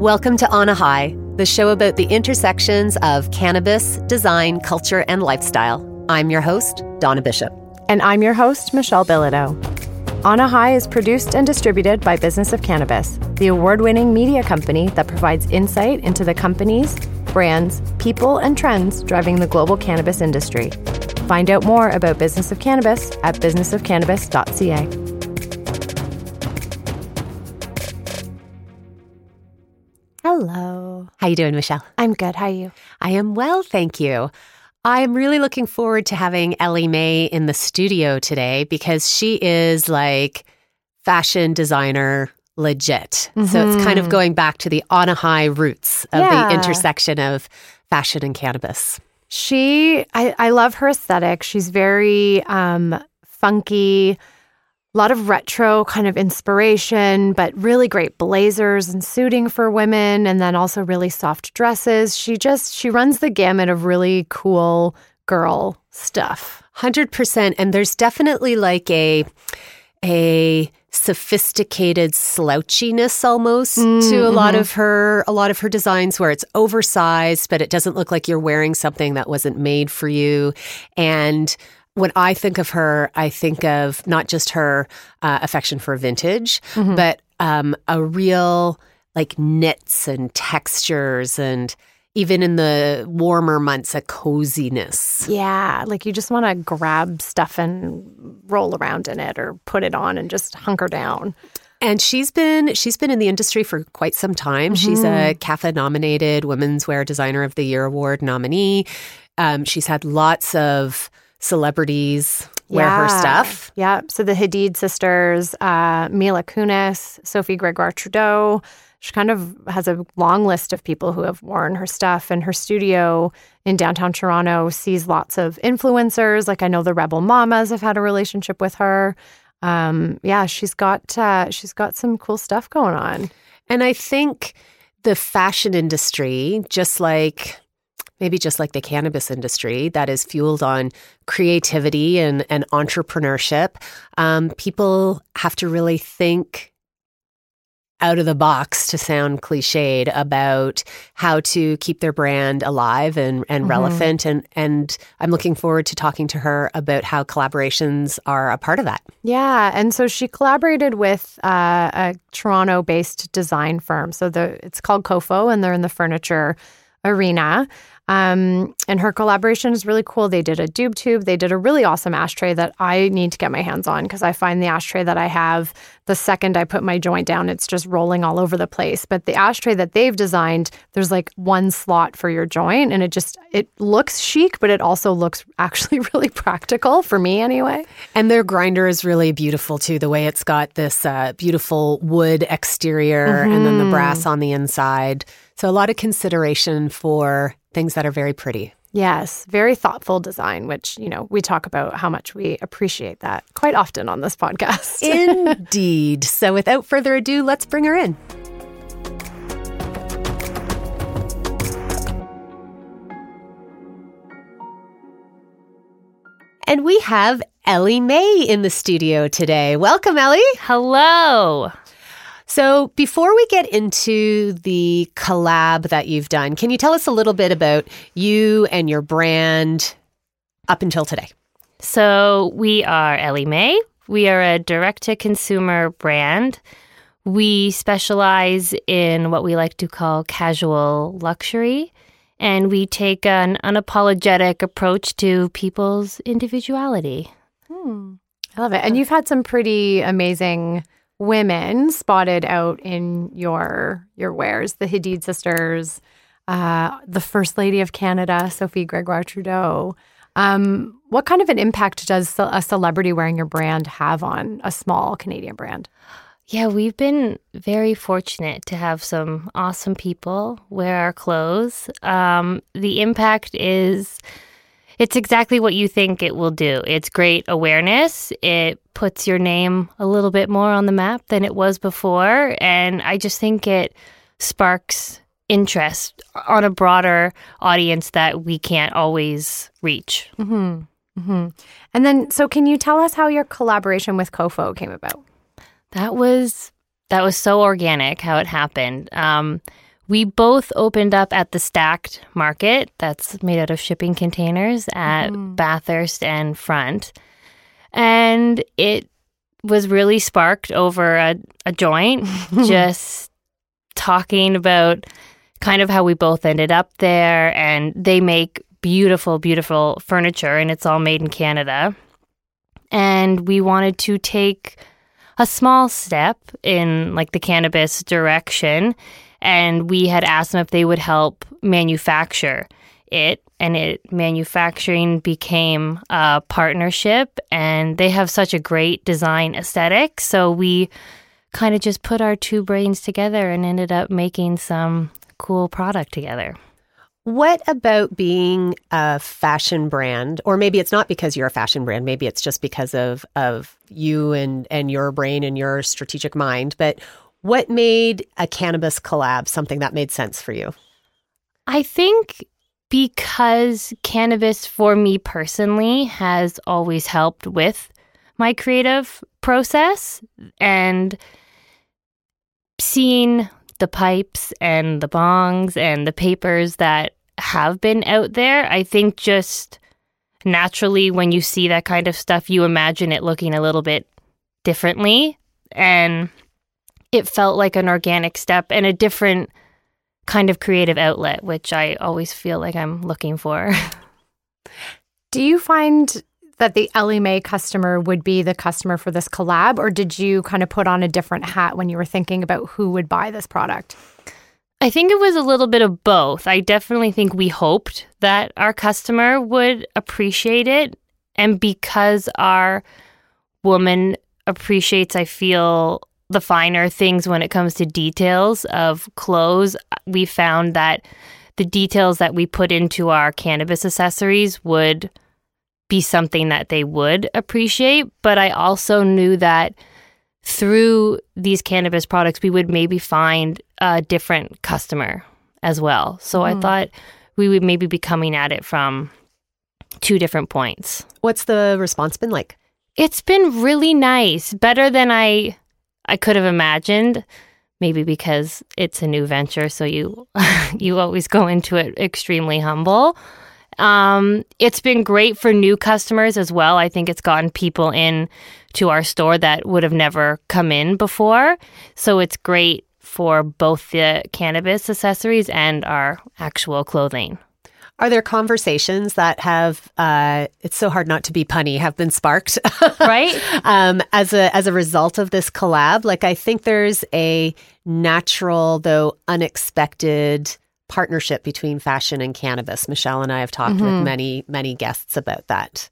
Welcome to On a High, the show about the intersections of cannabis, design, culture, and lifestyle. I'm your host, Donna Bishop. And I'm your host, Michelle Bilodeau. On a High is produced and distributed by Business of Cannabis, the award winning media company that provides insight into the companies, brands, people, and trends driving the global cannabis industry. Find out more about Business of Cannabis at businessofcannabis.ca. Hello. How you doing, Michelle? I'm good. How are you? I am well, thank you. I'm really looking forward to having Ellie Mae in the studio today because she is like fashion designer legit. Mm-hmm. So it's kind of mm-hmm. going back to the on a high roots of yeah. the intersection of fashion and cannabis. She, I, I love her aesthetic. She's very um, funky a lot of retro kind of inspiration, but really great blazers and suiting for women, and then also really soft dresses. She just she runs the gamut of really cool girl stuff. 100% and there's definitely like a a sophisticated slouchiness almost mm, to a lot mm-hmm. of her a lot of her designs where it's oversized but it doesn't look like you're wearing something that wasn't made for you and when I think of her, I think of not just her uh, affection for vintage, mm-hmm. but um, a real like knits and textures and even in the warmer months, a coziness. Yeah, like you just want to grab stuff and roll around in it or put it on and just hunker down. And she's been she's been in the industry for quite some time. Mm-hmm. She's a CAFA nominated Women's Wear Designer of the Year award nominee. Um, she's had lots of celebrities wear yeah. her stuff. Yeah. So the Hadid sisters, uh, Mila Kunis, Sophie Gregoire Trudeau. She kind of has a long list of people who have worn her stuff. And her studio in downtown Toronto sees lots of influencers. Like I know the Rebel Mamas have had a relationship with her. Um, yeah, she's got uh, she's got some cool stuff going on. And I think the fashion industry, just like maybe just like the cannabis industry that is fueled on creativity and, and entrepreneurship, um, people have to really think out of the box to sound cliched about how to keep their brand alive and, and mm-hmm. relevant and and I'm looking forward to talking to her about how collaborations are a part of that. Yeah, and so she collaborated with uh, a Toronto-based design firm. So the it's called Kofo and they're in the furniture arena. Um, and her collaboration is really cool. They did a doob tube. They did a really awesome ashtray that I need to get my hands on because I find the ashtray that I have, the second I put my joint down, it's just rolling all over the place. But the ashtray that they've designed, there's like one slot for your joint, and it just it looks chic, but it also looks actually really practical for me anyway. And their grinder is really beautiful too. The way it's got this uh, beautiful wood exterior mm-hmm. and then the brass mm-hmm. on the inside. So a lot of consideration for things that are very pretty. Yes, very thoughtful design, which, you know, we talk about how much we appreciate that quite often on this podcast. Indeed. So without further ado, let's bring her in. And we have Ellie Mae in the studio today. Welcome, Ellie. Hello. So, before we get into the collab that you've done, can you tell us a little bit about you and your brand up until today? So, we are Ellie Mae. We are a direct to consumer brand. We specialize in what we like to call casual luxury, and we take an unapologetic approach to people's individuality. Hmm. I love it. And you've had some pretty amazing women spotted out in your your wares the hadid sisters uh, the first lady of canada sophie gregoire trudeau um, what kind of an impact does a celebrity wearing your brand have on a small canadian brand yeah we've been very fortunate to have some awesome people wear our clothes um, the impact is it's exactly what you think it will do. It's great awareness. It puts your name a little bit more on the map than it was before. And I just think it sparks interest on a broader audience that we can't always reach. Mm-hmm. Mm-hmm. And then, so can you tell us how your collaboration with Kofo came about? That was that was so organic how it happened. Um, we both opened up at the Stackt Market, that's made out of shipping containers at Bathurst and Front. And it was really sparked over a, a joint, just talking about kind of how we both ended up there. And they make beautiful, beautiful furniture, and it's all made in Canada. And we wanted to take a small step in like the cannabis direction. And we had asked them if they would help manufacture it and it manufacturing became a partnership and they have such a great design aesthetic so we kind of just put our two brains together and ended up making some cool product together What about being a fashion brand, or maybe it's not because you're a fashion brand, maybe it's just because of of you and and your brain and your strategic mind. But what made a cannabis collab something that made sense for you? I think because cannabis for me personally has always helped with my creative process and seeing the pipes and the bongs and the papers that have been out there, I think just naturally when you see that kind of stuff, you imagine it looking a little bit differently. And it felt like an organic step and a different kind of creative outlet, which I always feel like I'm looking for. Do you find that the Ellie Mae customer would be the customer for this collab, or did you kind of put on a different hat when you were thinking about who would buy this product? I think it was a little bit of both. I definitely think we hoped that our customer would appreciate it. And because our woman appreciates, I feel, the finer things when it comes to details of clothes, we found that the details that we put into our cannabis accessories would be something that they would appreciate. But I also knew that through these cannabis products, we would maybe find a different customer as well. So I hmm. thought we would maybe be coming at it from two different points. What's the response been like? It's been really nice, better than I I could have imagined. Maybe because it's a new venture, so you you always go into it extremely humble. Um, it's been great for new customers as well. I think it's gotten people in to our store that would have never come in before. So it's great for both the cannabis accessories and our actual clothing. Are there conversations that have? Uh, it's so hard not to be punny. Have been sparked, Right? um, as a as a result of this collab. Like I think there's a natural though unexpected partnership between fashion and cannabis. Michelle and I have talked with many many guests about that.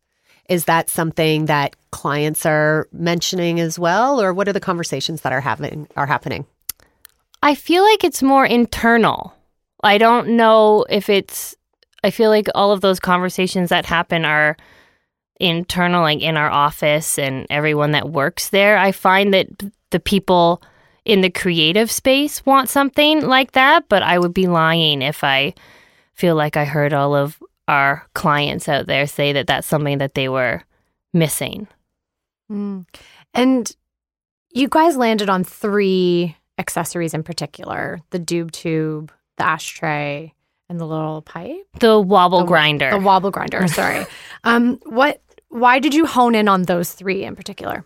Is that something that clients are mentioning as well, or what are the conversations that are having are happening? I feel like it's more internal. I don't know if it's, I feel like all of those conversations that happen are internal, like in our office and everyone that works there. I find that the people in the creative space want something like that, but I would be lying if I feel like I heard all of our clients out there say that that's something that they were missing. Mm. And you guys landed on three accessories in particular the doob tube, the ashtray, and the little pipe. The wobble The- grinder. The wobble grinder, sorry. um, what why did you hone in on those three in particular?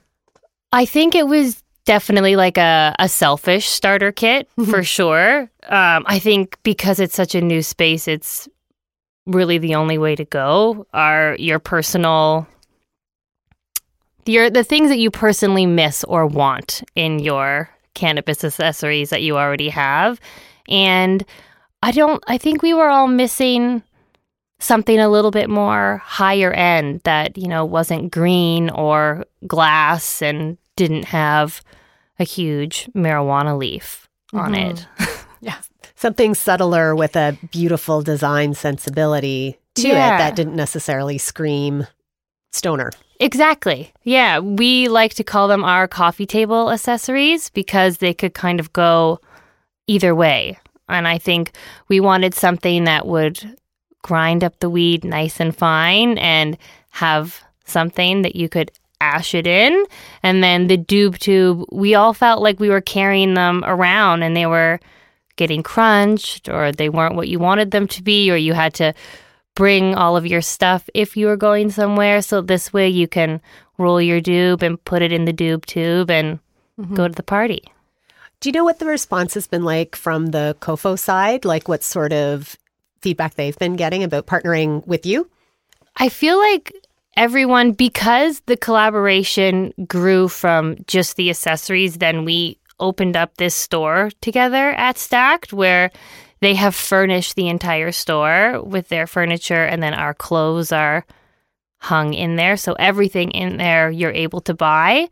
I think it was definitely like a, a selfish starter kit for sure. Um, I think because it's such a new space, it's really the only way to go are your personal your the things that you personally miss or want in your cannabis accessories that you already have. And I don't I think we were all missing something a little bit more higher end that, you know, wasn't green or glass and didn't have a huge marijuana leaf on mm-hmm. it. Yes. Something subtler with a beautiful design sensibility to Yeah. it that didn't necessarily scream stoner. Exactly. Yeah, we like to call them our coffee table accessories because they could kind of go either way. And I think we wanted something that would grind up the weed nice and fine and have something that you could ash it in. And then the doob tube, we all felt like we were carrying them around and they were getting crunched or they weren't what you wanted them to be or you had to bring all of your stuff if you were going somewhere. So this way you can roll your dube and put it in the dube tube and mm-hmm. go to the party. Do you know what the response has been like from the Kofo side? Like what sort of feedback they've been getting about partnering with you? I feel like everyone, because the collaboration grew from just the accessories, then we opened up this store together at Stackt where they have furnished the entire store with their furniture and then our clothes are hung in there. So everything in there you're able to buy.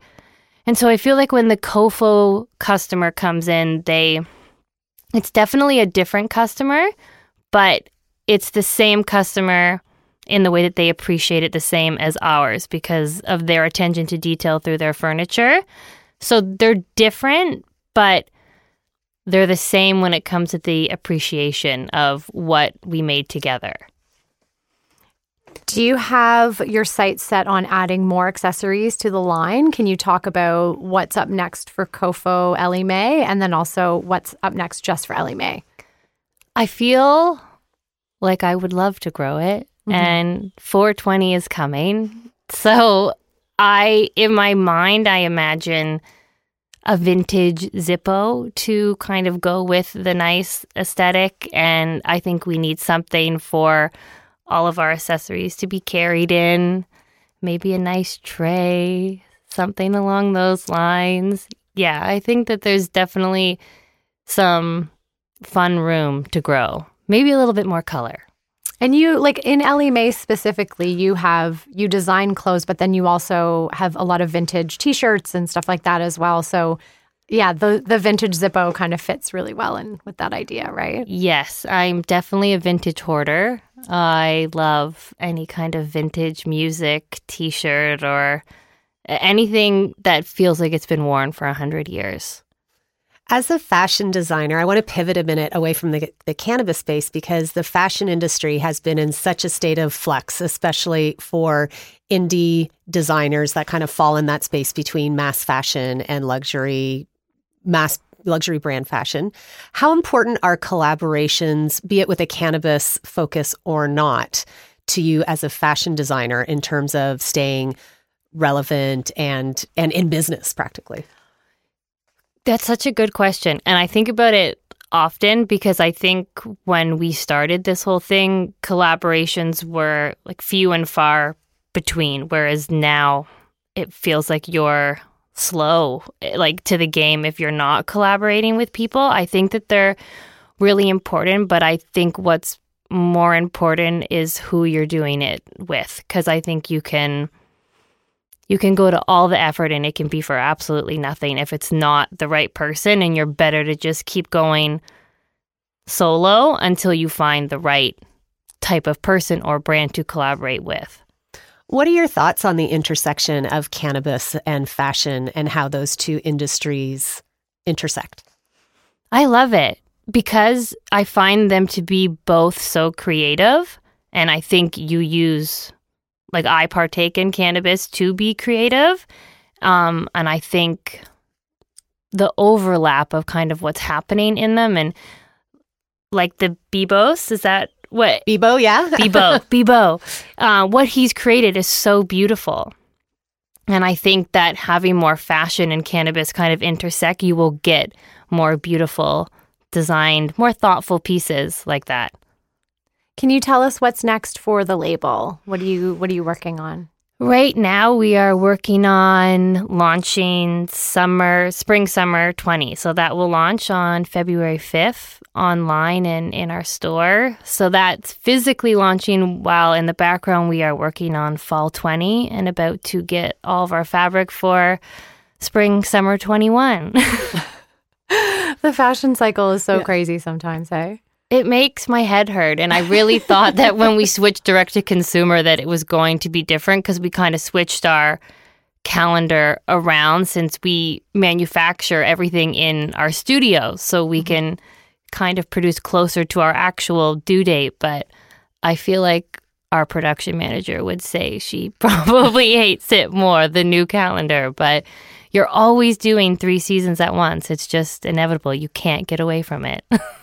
And so I feel like when the Kofo customer comes in, they it's definitely a different customer, but it's the same customer in the way that they appreciate it the same as ours because of their attention to detail through their furniture. So they're different, but they're the same when it comes to the appreciation of what we made together. Do you have your sights set on adding more accessories to the line? Can you talk about what's up next for Kofo Ellie Mae and then also what's up next just for Ellie Mae? I feel like I would love to grow it mm-hmm. and 420 is coming. So I in my mind I imagine a vintage Zippo to kind of go with the nice aesthetic and I think we need something for all of our accessories to be carried in, maybe a nice tray, something along those lines. Yeah, I think that there's definitely some fun room to grow. Maybe a little bit more color. And you like in Ellie Mae specifically, you have you design clothes, but then you also have a lot of vintage t-shirts and stuff like that as well. So yeah, the the vintage Zippo kind of fits really well in with that idea, right? Yes, I'm definitely a vintage hoarder. I love any kind of vintage music, t-shirt or anything that feels like it's been worn for a hundred years. As a fashion designer, I want to pivot a minute away from the, the cannabis space because the fashion industry has been in such a state of flux, especially for indie designers that kind of fall in that space between mass fashion and luxury mass luxury brand fashion. How important are collaborations, be it with a cannabis focus or not, to you as a fashion designer in terms of staying relevant and and in business practically? That's such a good question. And I think about it often because I think when we started this whole thing, collaborations were like few and far between, whereas now it feels like you're slow eh, like to the game if you're not collaborating with people. I think that they're really important, but I think what's more important is who you're doing it with cuz I think you can you can go to all the effort and it can be for absolutely nothing if it's not the right person and you're better to just keep going solo until you find the right type of person or brand to collaborate with. What are your thoughts on the intersection of cannabis and fashion and how those two industries intersect? I love it because I find them to be both so creative. And I think you use, like, I partake in cannabis to be creative. Um, and I think the overlap of kind of what's happening in them and like the Beboes, is that what Beboe, yeah, Beboe, Beboe. Uh, what he's created is so beautiful, and I think that having more fashion and cannabis kind of intersect, you will get more beautiful, designed, more thoughtful pieces like that. Can you tell us what's next for the label? What are you What are you working on? Right now, we are working on launching summer, spring, summer 20. So that will launch on February 5th online and in our store. So that's physically launching while in the background, we are working on fall 20 and about to get all of our fabric for spring, summer 21. the fashion cycle is so yeah. crazy sometimes, hey? It makes my head hurt. And I really thought that when we switched direct to consumer that it was going to be different because we kind of switched our calendar around since we manufacture everything in our studio so we mm-hmm. can kind of produce closer to our actual due date. But I feel like our production manager would say she probably hates it more, the new calendar. But you're always doing three seasons at once. It's just inevitable. You can't get away from it.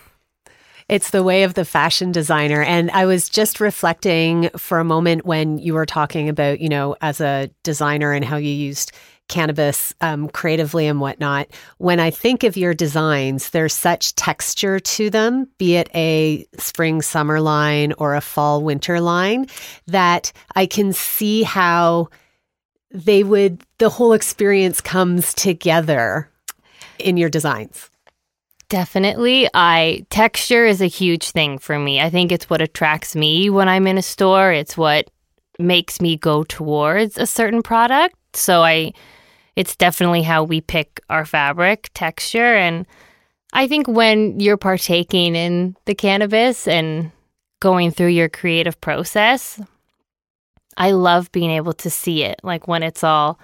It's the way of the fashion designer. And I was just reflecting for a moment when you were talking about, you know, as a designer and how you used cannabis um, creatively and whatnot. When I think of your designs, there's such texture to them, be it a spring summer line or a fall winter line, that I can see how they would, the whole experience comes together in your designs. Definitely. I texture is a huge thing for me. I think it's what attracts me when I'm in a store. It's what makes me go towards a certain product. So I it's definitely how we pick our fabric texture and I think when you're partaking in the cannabis and going through your creative process, I love being able to see it like when it's all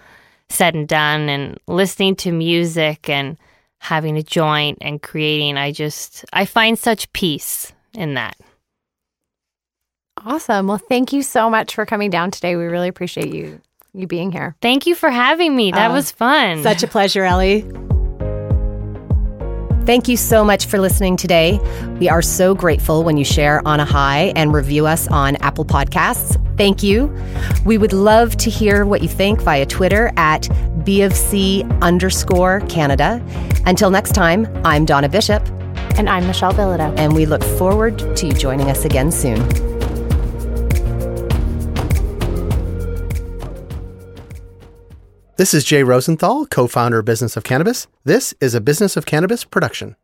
said and done and listening to music and having a joint and creating. I just, I find such peace in that. Awesome. Well, thank you so much for coming down today. We really appreciate you you being here. Thank you for having me. That uh, was fun. Such a pleasure, Ellie. Thank you so much for listening today. We are so grateful when you share on a high and review us on Apple Podcasts. Thank you. We would love to hear what you think via Twitter at BFC underscore Canada. Until next time, I'm Donna Bishop. And I'm Michelle Bilodeau. And we look forward to you joining us again soon. This is Jay Rosenthal, co founder of Business of Cannabis. This is a Business of Cannabis production.